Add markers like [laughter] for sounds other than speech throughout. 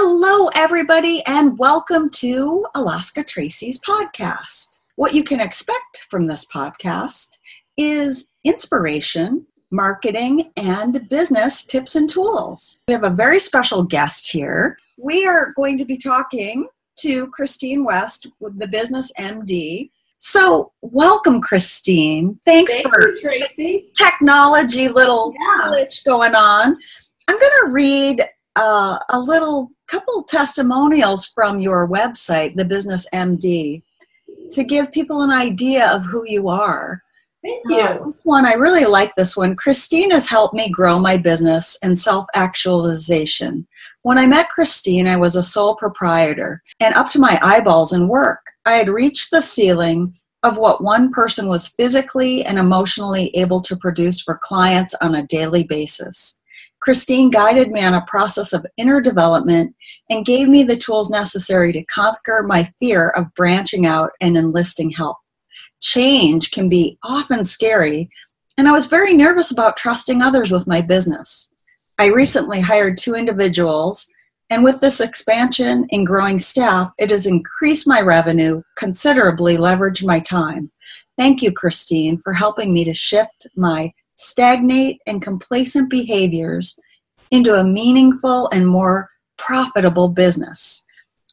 Hello, everybody, and welcome to Alaska Tracy's podcast. What you can expect from this podcast is inspiration, marketing, and business tips and tools. We have a very special guest here. We are going to be talking to Christine West with the Business MD. So, welcome, Christine. Thanks Thank for you, Tracy. technology little Yeah. glitch going on. I'm going to read uh, a little couple testimonials from your website, the Business MD, to give people an idea of who you are. Thank Uh, you. this one, I really like this one. Christine has helped me grow my business and self actualization. When I met Christine, I was a sole proprietor and up to my eyeballs in work. I had reached the ceiling of what one person was physically and emotionally able to produce for clients on a daily basis. Christine guided me on a process of inner development and gave me the tools necessary to conquer my fear of branching out and enlisting help change can be often scary, and I was very nervous about trusting others with my business. I recently hired two individuals, and with this expansion and growing staff, it has increased my revenue, considerably leveraged my time. Thank you, Christine, for helping me to shift my stagnate and complacent behaviors into a meaningful and more profitable business.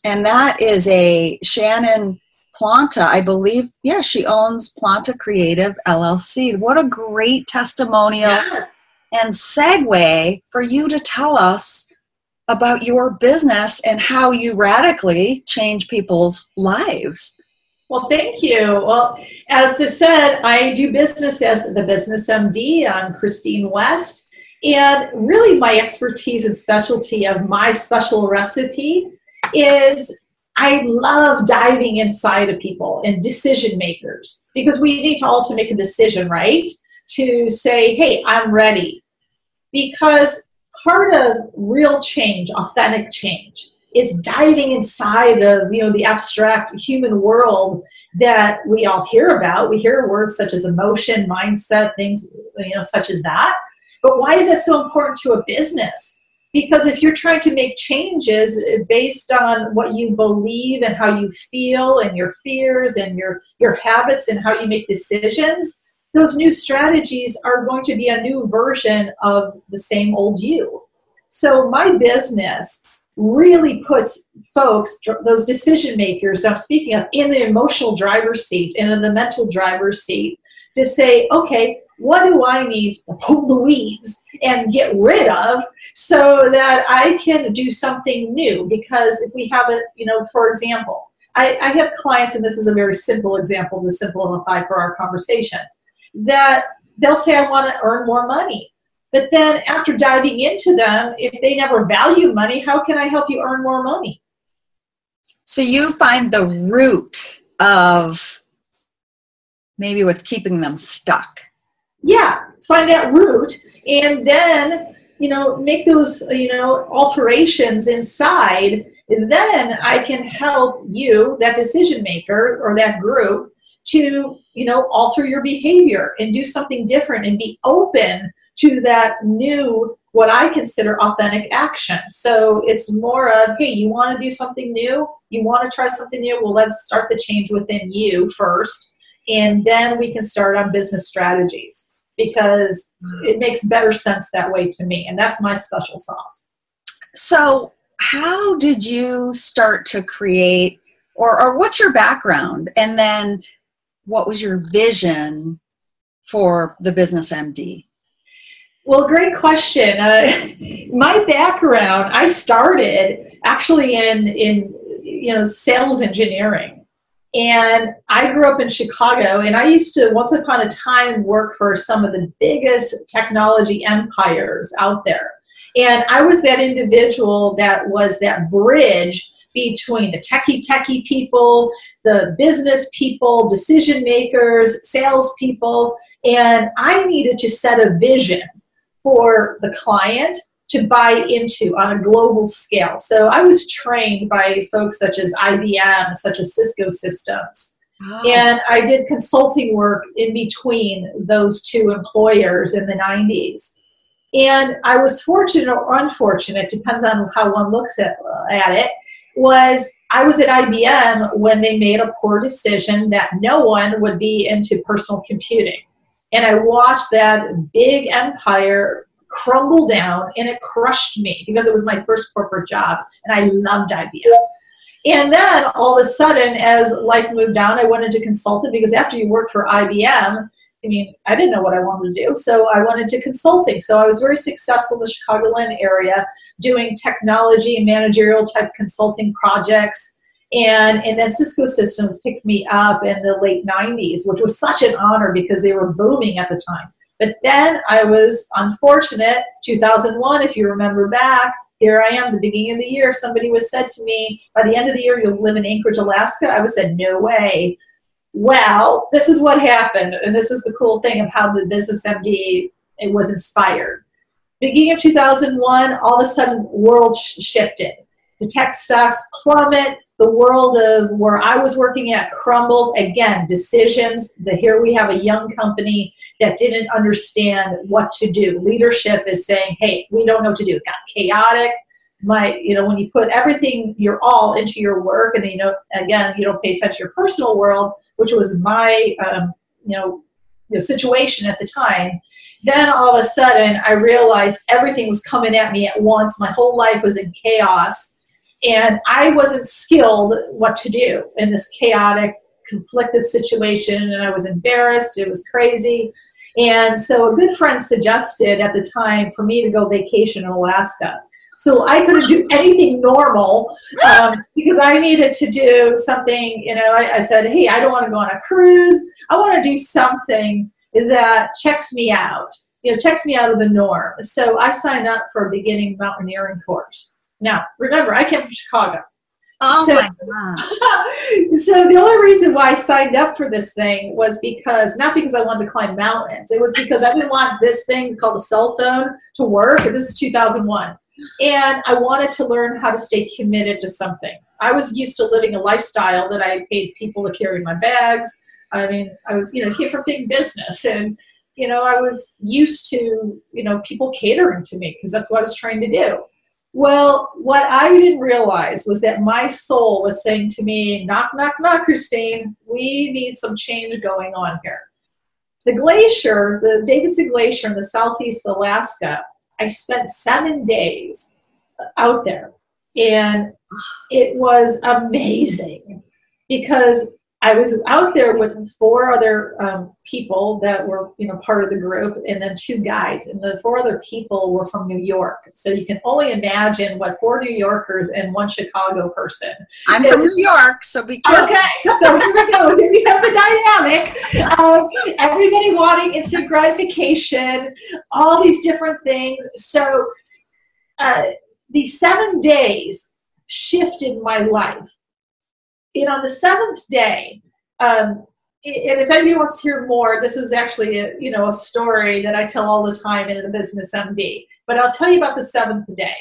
And that is a Shannon Planta, I believe, yeah, she owns Planta Creative LLC. What a great testimonial Yes. and segue for you to tell us about your business and how you radically change people's lives. Well, thank you. Well, as I said, I do business as the Business MD. I'm Christine West. And really, my expertise and specialty of my special recipe is I love diving inside of people and decision makers because we need to all to make a decision, right? To say, hey, I'm ready. Because part of real change, authentic change, is diving inside of you know the abstract human world that we all hear about. We hear words such as emotion, mindset, things you know such as that. But why is that so important to a business? Because if you're trying to make changes based on what you believe and how you feel and your fears and your your habits and how you make decisions, those new strategies are going to be a new version of the same old you. So my business really puts folks, those decision makers I'm speaking of, in the emotional driver's seat and in the mental driver's seat to say, okay, what do I need to pull the weeds and get rid of so that I can do something new? Because if we have a, you know, for example, I, I have clients, and this is a very simple example to simplify for our conversation, that they'll say, I want to earn more money. But then after diving into them, if they never value money, how can I help you earn more money? So you find the root of maybe with keeping them stuck. Yeah, find that root and then, you know, make those, you know, alterations inside. And then I can help you, that decision maker or that group, to, you know, alter your behavior and do something different and be open to that new what I consider authentic action. So it's more of, hey, you want to do something new? You want to try something new? Well, let's start the change within you first, and then we can start on business strategies because it makes better sense that way to me, and that's my special sauce. So, how did you start to create, or, or what's your background? And then, what was your vision for the Business MD? Well, great question. Uh, [laughs] my background, I started actually in in you know sales engineering, and I grew up in Chicago. And I used to once upon a time work for some of the biggest technology empires out there. And I was that individual that was that bridge between the techie techie people, the business people, decision makers, salespeople, and I needed to set a vision for the client to buy into on a global scale. So I was trained by folks such as IBM, such as Cisco Systems. And I did consulting work in between those two employers in the 90s. And I was fortunate or unfortunate, depends on how one looks at uh, at it was I was at IBM when they made a poor decision that no one would be into personal computing. And I watched that big empire crumble down and it crushed me because it was my first corporate job and I loved IBM. And then all of a sudden, as life moved on, I went into consulting because after you worked for IBM, I mean, I didn't know what I wanted to do, so I went into consulting. So I was very successful in the Chicagoland area doing technology and managerial type consulting projects. And, and then Cisco Systems picked me up in the late 90s, which was such an honor because they were booming at the time. But then I was unfortunate, 2001, if you remember back, here I am, the beginning of the year, somebody was said to me, by the end of the year, you'll live in Anchorage, Alaska. I was said, no way well, this is what happened, and this is the cool thing of how the Business MD it was inspired. Beginning of 2001, all of a sudden, world sh- shifted. The tech stocks plummet. The world of where I was working at crumbled. Again, decisions. The, here we have a young company that didn't understand what to do. Leadership is saying, "Hey, we don't know what to do." It got chaotic my you know when you put everything your all into your work and then, you know again you don't pay attention to your personal world which was my um, you know the situation at the time then all of a sudden i realized everything was coming at me at once my whole life was in chaos and i wasn't skilled what to do in this chaotic conflictive situation and i was embarrassed it was crazy and so a good friend suggested at the time for me to go vacation in alaska so I couldn't do anything normal um, because I needed to do something. You know, I, I said, "Hey, I don't want to go on a cruise. I want to do something that checks me out. You know, checks me out of the norm." So I signed up for a beginning mountaineering course. Now, remember, I came from Chicago. Oh so, my gosh. [laughs] so the only reason why I signed up for this thing was because not because I wanted to climb mountains. It was because I didn't want this thing called a cell phone to work. This is 2001 and I wanted to learn how to stay committed to something. I was used to living a lifestyle that I paid people to carry my bags. I mean, I was, you know came from big business, and you know I was used to you know people catering to me because that's what I was trying to do. Well, what I didn't realize was that my soul was saying to me, "Knock, knock, knock, Christine. We need some change going on here." The glacier, the Davidson Glacier in the southeast Alaska, I spent seven days out there, and it was amazing because I was out there with four other um, people that were, you know, part of the group, and then two guides. And the four other people were from New York. So you can only imagine what four New Yorkers and one Chicago person. I'm from New York, so be careful. Okay, so here we go. Here we have the dynamic of everybody wanting instant gratification, all these different things. So uh, these seven days shifted my life and on the seventh day, um, and if anybody wants to hear more, this is actually a, you know a story that I tell all the time in the Business MD. But I'll tell you about the seventh day.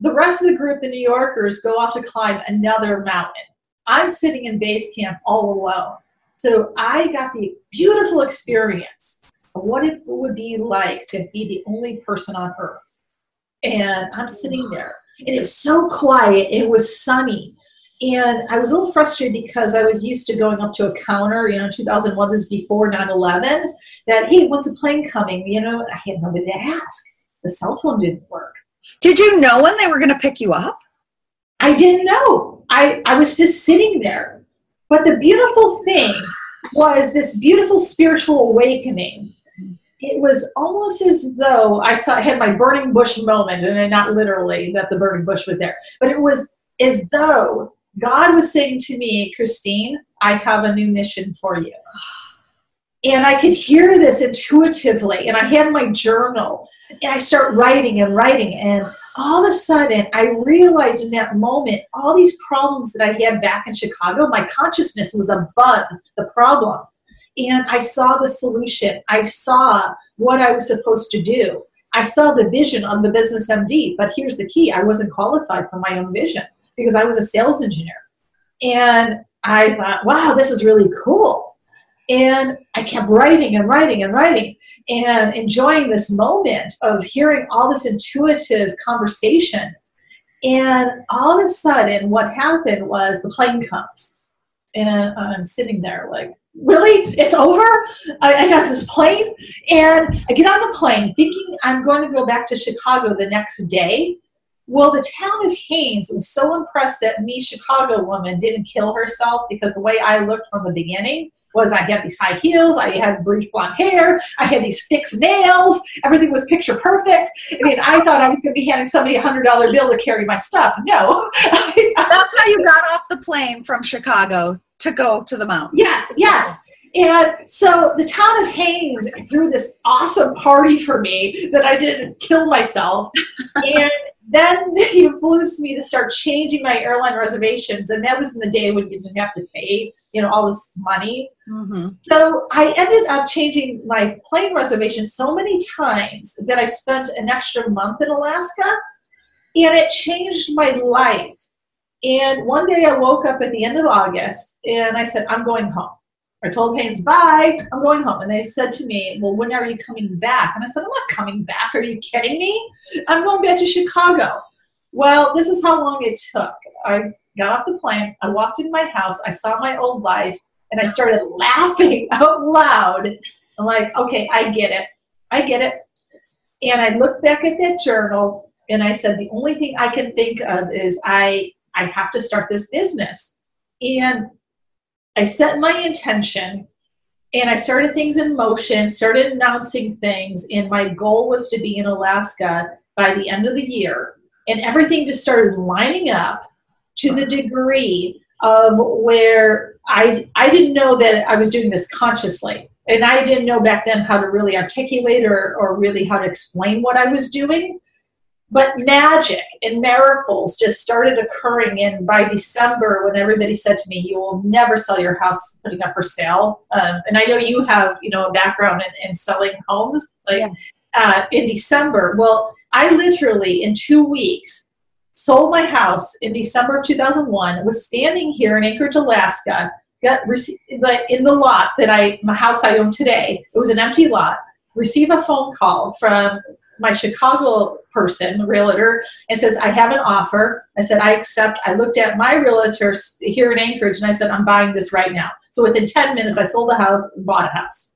The rest of the group, the New Yorkers, go off to climb another mountain. I'm sitting in base camp all alone. So I got the beautiful experience of what it would be like to be the only person on earth. And I'm sitting there, and it was so quiet. It was sunny and I was a little frustrated because I was used to going up to a counter, you know, 2001, this is before 9 11, that, hey, when's a plane coming? You know, I had nobody to ask. The cell phone didn't work. Did you know when they were going to pick you up? I didn't know. I, I was just sitting there. But the beautiful thing was this beautiful spiritual awakening. It was almost as though I saw I had my burning bush moment, and not literally that the burning bush was there, but it was as though God was saying to me, Christine, I have a new mission for you. And I could hear this intuitively. And I had my journal and I start writing and writing. And all of a sudden, I realized in that moment all these problems that I had back in Chicago, my consciousness was above the problem. And I saw the solution. I saw what I was supposed to do. I saw the vision of the business MD. But here's the key I wasn't qualified for my own vision because I was a sales engineer. And I thought, wow, this is really cool. And I kept writing and writing and writing and enjoying this moment of hearing all this intuitive conversation. And all of a sudden, what happened was the plane comes. And uh, I'm sitting there like, really? It's over? I, I got this plane? And I get on the plane thinking I'm going to go back to Chicago the next day. Well, the town of Haines was so impressed that me, Chicago woman, didn't kill herself because the way I looked from the beginning was I had these high heels, I had bleach blonde hair, I had these fixed nails, everything was picture perfect. I mean, I thought I was going to be handing somebody a hundred dollar bill to carry my stuff. No, [laughs] that's how you got off the plane from Chicago to go to the mountain. Yes, yes. And so the town of Haines threw this awesome party for me that I didn't kill myself. [laughs] and then [laughs] he influenced me to start changing my airline reservations. And that was in the day when you didn't have to pay, you know, all this money. Mm-hmm. So I ended up changing my plane reservation so many times that I spent an extra month in Alaska. And it changed my life. And one day I woke up at the end of August and I said, I'm going home. I told Haines, bye, I'm going home. And they said to me, well, when are you coming back? And I said, I'm not coming back. Are you kidding me? I'm going back to Chicago. Well, this is how long it took. I got off the plane, I walked in my house, I saw my old life, and I started laughing [laughs] out loud. I'm like, okay, I get it. I get it. And I looked back at that journal and I said, the only thing I can think of is I I have to start this business. And I set my intention and I started things in motion, started announcing things, and my goal was to be in Alaska by the end of the year. And everything just started lining up to the degree of where I I didn't know that I was doing this consciously. And I didn't know back then how to really articulate or, or really how to explain what I was doing. But magic and miracles just started occurring. And by December, when everybody said to me, "You will never sell your house putting up for sale," um, and I know you have, you know, a background in, in selling homes, like yeah. uh, in December. Well, I literally in two weeks sold my house in December 2001. Was standing here in Anchorage, Alaska. Got received but in the lot that I, my house I own today. It was an empty lot. Receive a phone call from my Chicago person, realtor, and says, I have an offer. I said, I accept. I looked at my realtor here in Anchorage and I said, I'm buying this right now. So within 10 minutes, I sold the house and bought a house.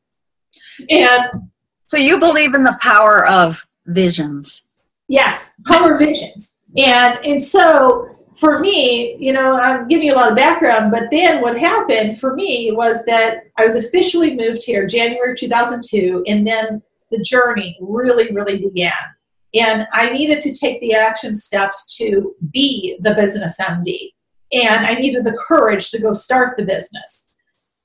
And so you believe in the power of visions. Yes, power visions. And and so for me, you know, I'm giving you a lot of background, but then what happened for me was that I was officially moved here January 2002, and then the journey really, really began. And I needed to take the action steps to be the business MD. And I needed the courage to go start the business.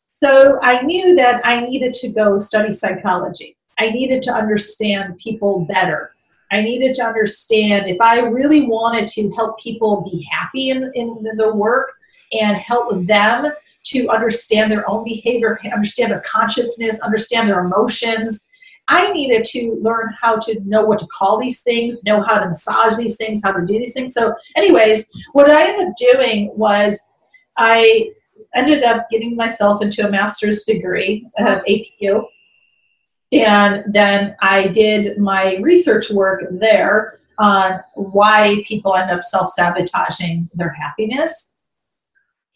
So I knew that I needed to go study psychology. I needed to understand people better. I needed to understand if I really wanted to help people be happy in, in the work and help them to understand their own behavior, understand their consciousness, understand their emotions, I needed to learn how to know what to call these things, know how to massage these things, how to do these things. So, anyways, what I ended up doing was I ended up getting myself into a master's degree at APU. And then I did my research work there on why people end up self sabotaging their happiness.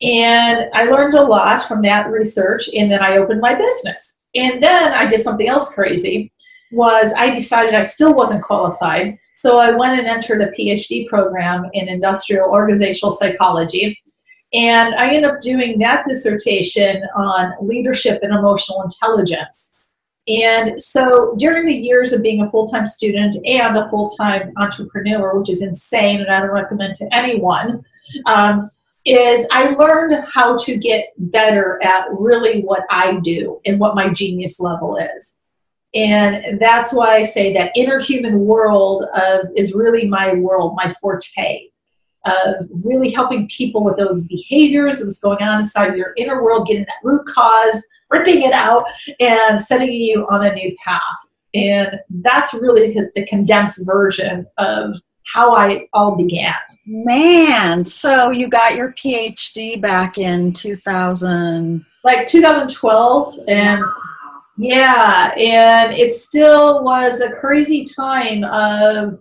And I learned a lot from that research, and then I opened my business. And then I did something else crazy was I decided I still wasn't qualified. So I went and entered a PhD program in industrial organizational psychology. And I ended up doing that dissertation on leadership and emotional intelligence. And so during the years of being a full time student and a full time entrepreneur, which is insane and I don't recommend to anyone, um, is I learned how to get better at really what I do and what my genius level is. And that's why I say that inner human world of, is really my world, my forte of really helping people with those behaviors and what's going on inside your inner world, getting that root cause, ripping it out, and setting you on a new path. And that's really the condensed version of how I all began. Man, so you got your PhD back in 2000 like 2012 and yeah, and it still was a crazy time of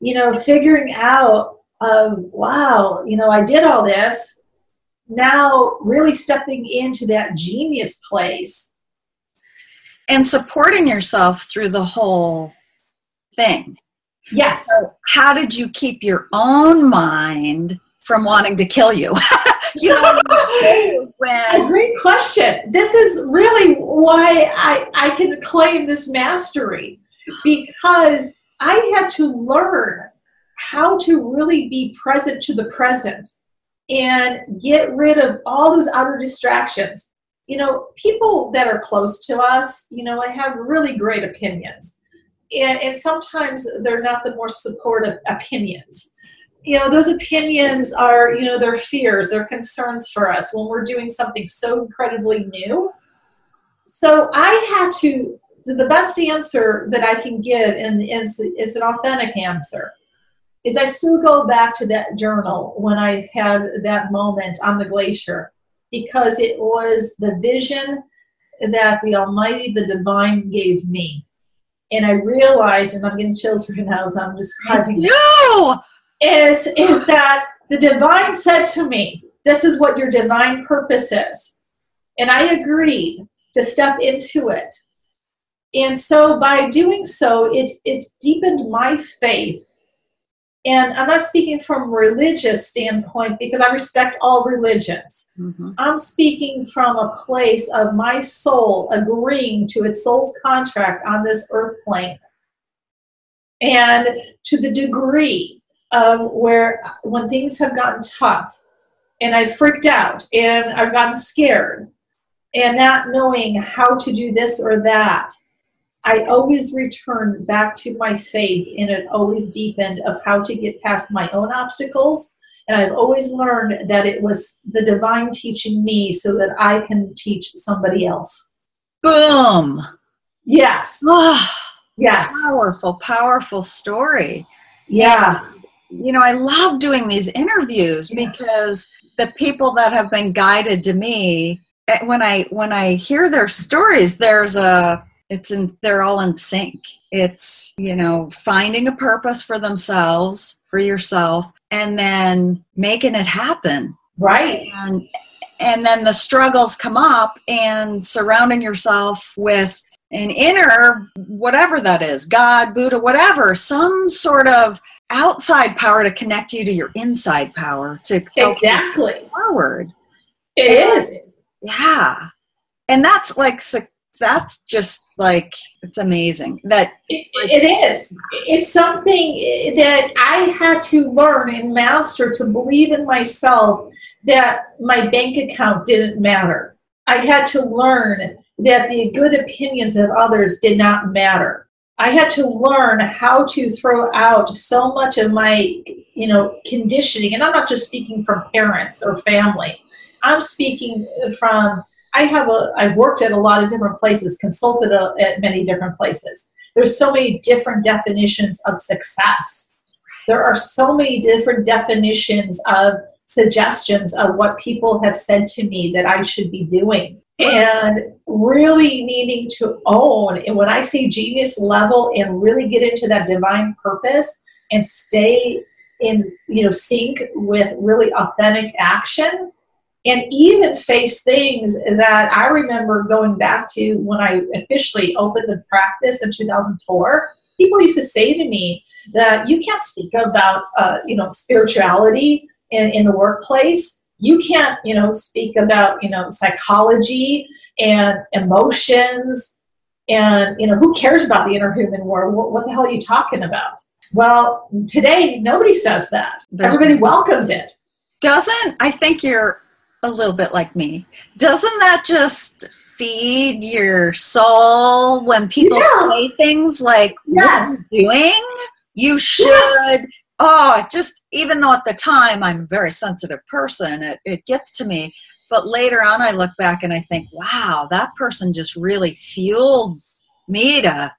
you know figuring out of wow, you know, I did all this. Now, really stepping into that genius place and supporting yourself through the whole thing. Yes. So how did you keep your own mind from wanting to kill you? [laughs] you know, [laughs] when... a great question. This is really why I, I can claim this mastery because I had to learn how to really be present to the present and get rid of all those outer distractions. You know, people that are close to us, you know, have really great opinions. And, and sometimes they're not the more supportive opinions. You know, those opinions are, you know, their fears, their concerns for us when we're doing something so incredibly new. So I had to, the best answer that I can give, and it's, it's an authentic answer is I still go back to that journal when I had that moment on the glacier because it was the vision that the Almighty, the Divine gave me. And I realized, and I'm getting chills right now as I'm describing you is is that the divine said to me, This is what your divine purpose is. And I agreed to step into it. And so by doing so, it, it deepened my faith and I'm not speaking from a religious standpoint because I respect all religions. Mm-hmm. I'm speaking from a place of my soul agreeing to its soul's contract on this earth plane. And to the degree of where when things have gotten tough and I freaked out and I've gotten scared and not knowing how to do this or that I always returned back to my faith and it always deepened of how to get past my own obstacles. And I've always learned that it was the divine teaching me so that I can teach somebody else. Boom. Yes. Oh, [sighs] yes. Powerful, powerful story. Yeah. you know, I love doing these interviews because the people that have been guided to me eh, when I when I hear their stories, there's a it's in they're all in sync. It's you know finding a purpose for themselves for yourself and then making it happen. Right. And and then the struggles come up and surrounding yourself with an inner whatever that is god buddha whatever some sort of outside power to connect you to your inside power to exactly. forward. It and, is. yeah. And that's like that's just like it's amazing that it, it is. It's something that i had to learn and master to believe in myself that my bank account didn't matter. I had to learn that the good opinions of others did not matter. I had to learn how to throw out so much of my you know conditioning and i'm not just speaking from parents or family. I'm speaking from I have a, I've worked at a lot of different places, consulted a, at many different places. There's so many different definitions of success. There are so many different definitions of suggestions of what people have said to me that I should be doing. And really needing to own, and when I say genius level and really get into that divine purpose and stay in you know sync with really authentic action and even face things that I remember going back to when I officially opened the practice in 2004. People used to say to me that you can't speak about, uh, you know, spirituality in, in the workplace. You can't, you know, speak about, you know, psychology and emotions and, you know, who cares about the inner human world? What, what the hell are you talking about? Well, today nobody says that. There's Everybody welcomes it. Doesn't I think you're a little bit like me. Doesn't that just feed your soul when people yeah. say things like, yes. What you doing? You should. Yes. Oh, just even though at the time I'm a very sensitive person, it, it gets to me. But later on, I look back and I think, wow, that person just really fueled me to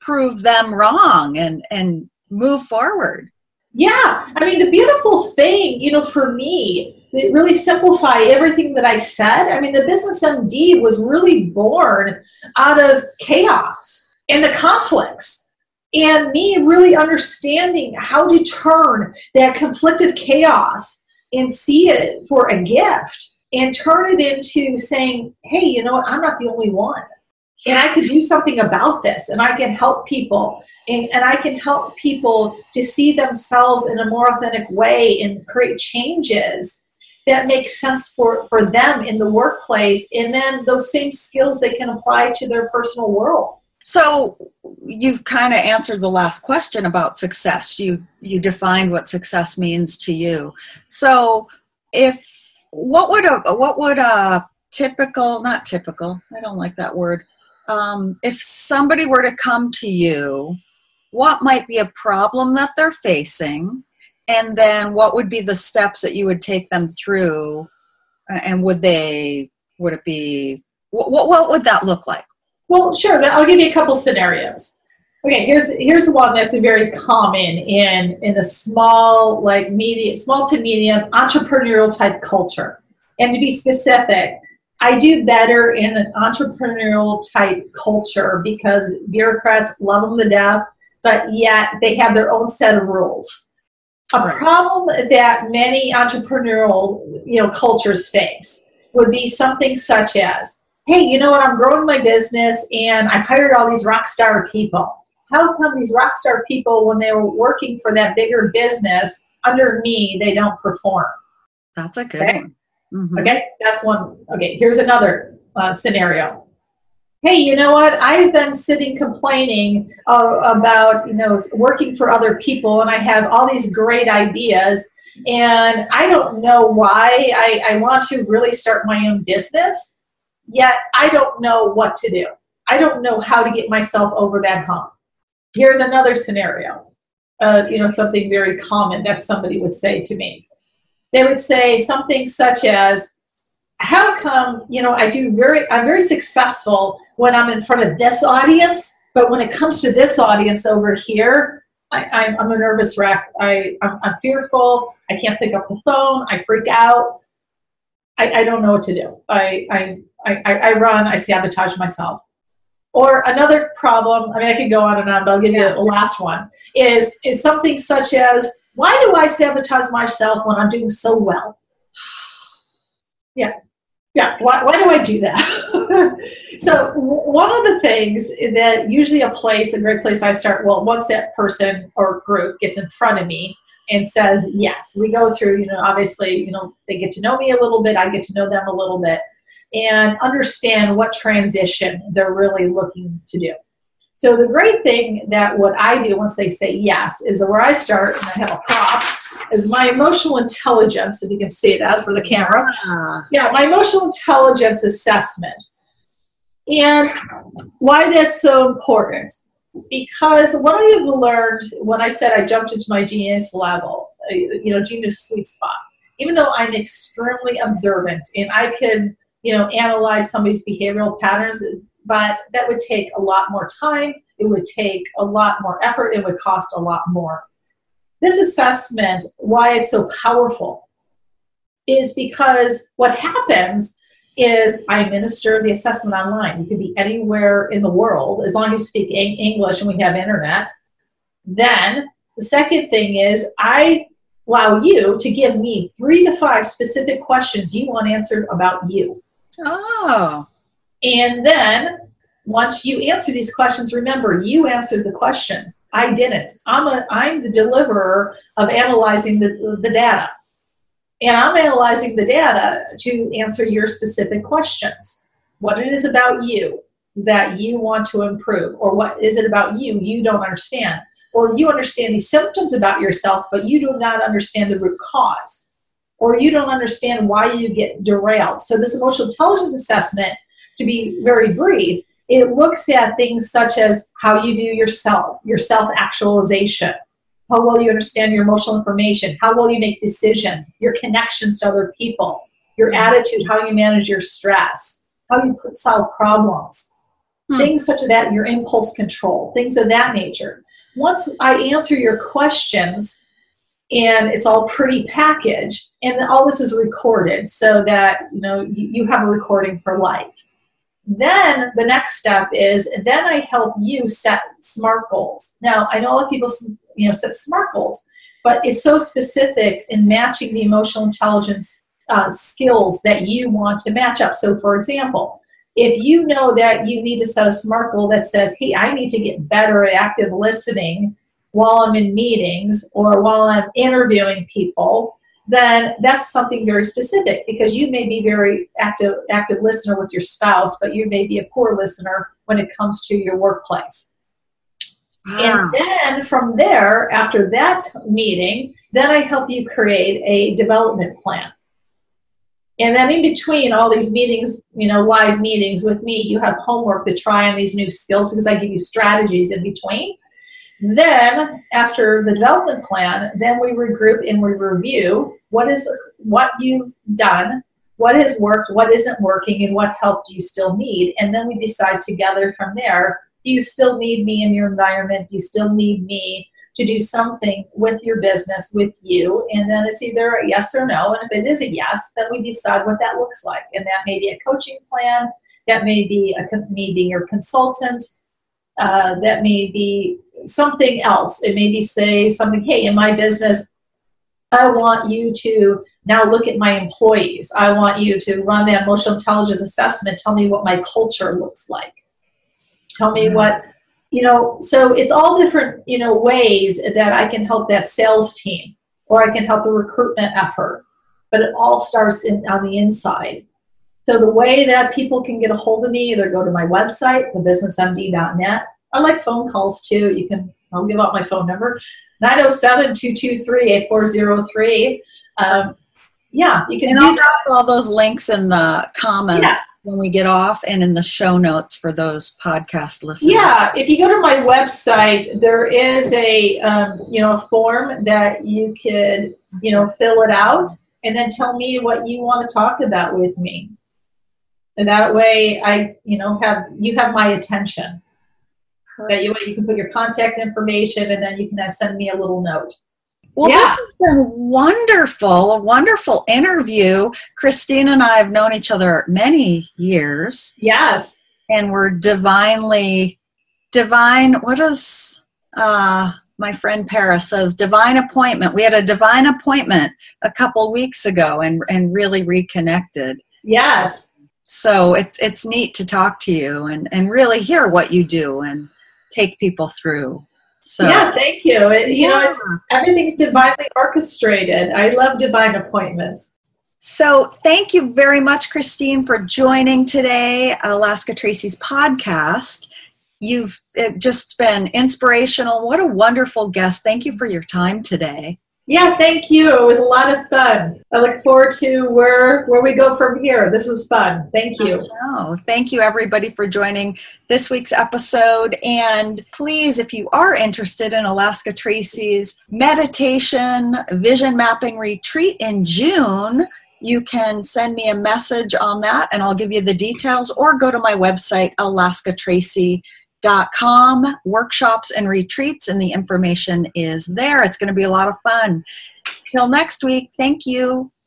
prove them wrong and, and move forward. Yeah. I mean, the beautiful thing, you know, for me, really simplify everything that I said. I mean, the Business MD was really born out of chaos and the conflicts. And me really understanding how to turn that conflicted chaos and see it for a gift and turn it into saying, hey, you know what, I'm not the only one. And I can do something about this and I can help people and, and I can help people to see themselves in a more authentic way and create changes that make sense for, for them in the workplace. And then those same skills they can apply to their personal world. So you've kind of answered the last question about success. You you defined what success means to you. So if what would a what would a typical not typical i don't like that word um, if somebody were to come to you what might be a problem that they're facing and then what would be the steps that you would take them through? And would they would it be what, what would that look like? Well sure i'll give you a couple scenarios. Okay here's here's one that's very common in in a small like medium small to medium entrepreneurial type culture. And to be specific I do better in an entrepreneurial type culture because bureaucrats love them to death, but yet they have their own set of rules. A problem that many entrepreneurial you know cultures face would be something such as, hey, you know what, I'm growing my business and I hired all these rock star people. How come these rock star people, when they were working for that bigger business under me, they don't perform? That's a good okay? one. Mm-hmm. Okay, that's one. Okay, here's another uh, scenario. Hey, you know what? I've been sitting complaining uh, about you know working for other people, and I have all these great ideas, and I don't know why I, I want to really start my own business, yet I don't know what to do. I don't know how to get myself over that hump. Here's another scenario. Uh, you know, something very common that somebody would say to me they would say something such as, how come, you know, I do very, I'm very successful when I'm in front of this audience, but when it comes to this audience over here, I, am a nervous wreck. I, I'm, I'm, fearful. I can't pick up the phone. I freak out. I, I don't know what to do. I, I, I, I run. I sabotage myself. Or another problem, I mean, I could go on and on, but I'll give yeah. you the last one, is, is something such as, why do I sabotage myself when I'm doing so well? [sighs] Yeah. Yeah, why, why do I do that? [laughs] so, one of the things that usually a place, a great place I start, well, once that person or group gets in front of me and says yes, we go through, you know, obviously, you know, they get to know me a little bit, I get to know them a little bit, and understand what transition they're really looking to do. So the great thing that what I do once they say yes is where I start, and I have a prop, is my emotional intelligence, if you can see that for the camera. Uh-huh. Yeah, my emotional intelligence assessment. And why that's so important. Because what I have learned when I said I jumped into my genius level, uh, you know, genius sweet spot, even though I'm extremely observant and I can, you know, analyze somebody's behavioral patterns but that would take a lot more time. It would take a lot more effort. It would cost a lot more. This assessment, why it's so powerful, is because what happens is I administer the assessment online. You can be anywhere in the world as long as you speak English and we have internet. Then the second thing is I allow you to give me three to five specific questions you want answered about you. Oh. And then once you answer these questions, remember you answered the questions. I didn't. I'm a I'm the deliverer of analyzing the, the data. And I'm analyzing the data to answer your specific questions. What it is about you that you want to improve, or what is it about you you don't understand, or you understand these symptoms about yourself, but you do not understand the root cause, or you don't understand why you get derailed. So, this emotional intelligence assessment to be very brief, it looks at things such as how you do yourself, your self actualization, how well you understand your emotional information, how well you make decisions, your connections to other people, your attitude, how you manage your stress, how you solve problems, hmm. things such as that, your impulse control, things of that nature. Once I answer your questions, and it's all pretty packaged, and all this is recorded so that you know you, you have a recording for life then the next step is then I help you set SMART goals. Now I know a lot of people you know set SMART goals, but it's so specific in matching the emotional intelligence uh, skills that you want to match up. So for example, if you know that you need to set a SMART goal that says, hey, I need to get better at active listening while I'm in meetings or while I'm interviewing people, then that's something very specific because you may be very active active listener with your spouse, but you may be a poor listener when it comes to your workplace. And then from there, after that meeting, then I help you create a development plan. And then in between all these meetings, you know, live meetings with me, you have homework to try on these new skills because I give you strategies in between. Then, after the development plan, then we regroup and we review what is what you've done, what has worked, what isn't working, and what help do you still need. And then we decide together from there. Do you still need me in your environment? Do you still need me to do something with your business, with you? And then it's either a yes or no. And if it is a yes, then we decide what that looks like. And that may be a coaching plan. That may be a me being your consultant. Uh, that may be something else. It may be say something, hey, in my business, I want you to now look at my employees. I want you to run the emotional intelligence assessment. Tell me what my culture looks like. Tell me what, you know, so it's all different, you know, ways that I can help that sales team or I can help the recruitment effort. But it all starts in, on the inside. So the way that people can get a hold of me, either go to my website, thebusinessmd.net, I like phone calls too. You can, I'll give out my phone number 907 223 8403. Um, yeah, you can. And I'll drop all those links in the comments yeah. when we get off and in the show notes for those podcast listeners. Yeah, if you go to my website, there is a um, you know a form that you could you know fill it out and then tell me what you want to talk about with me. And that way, I you know have you have my attention. That you, you can put your contact information and then you can then send me a little note. Well, yeah. this has been wonderful, a wonderful interview. Christine and I have known each other many years. Yes. And we're divinely, divine, what is, uh, my friend Paris says, divine appointment. We had a divine appointment a couple weeks ago and, and really reconnected. Yes. So it's, it's neat to talk to you and, and really hear what you do and take people through. So yeah, thank you. It, you yeah. know, it's, everything's divinely orchestrated. I love divine appointments. So thank you very much, Christine, for joining today, Alaska Tracy's podcast. You've just been inspirational. What a wonderful guest. Thank you for your time today. Yeah, thank you. It was a lot of fun. I look forward to where where we go from here. This was fun. Thank you. Oh, thank you everybody for joining this week's episode. And please, if you are interested in Alaska Tracy's meditation vision mapping retreat in June, you can send me a message on that and I'll give you the details or go to my website, alaskatracy.com com. Workshops and retreats and the information is there. It's going to be a lot of fun. Till next week thank you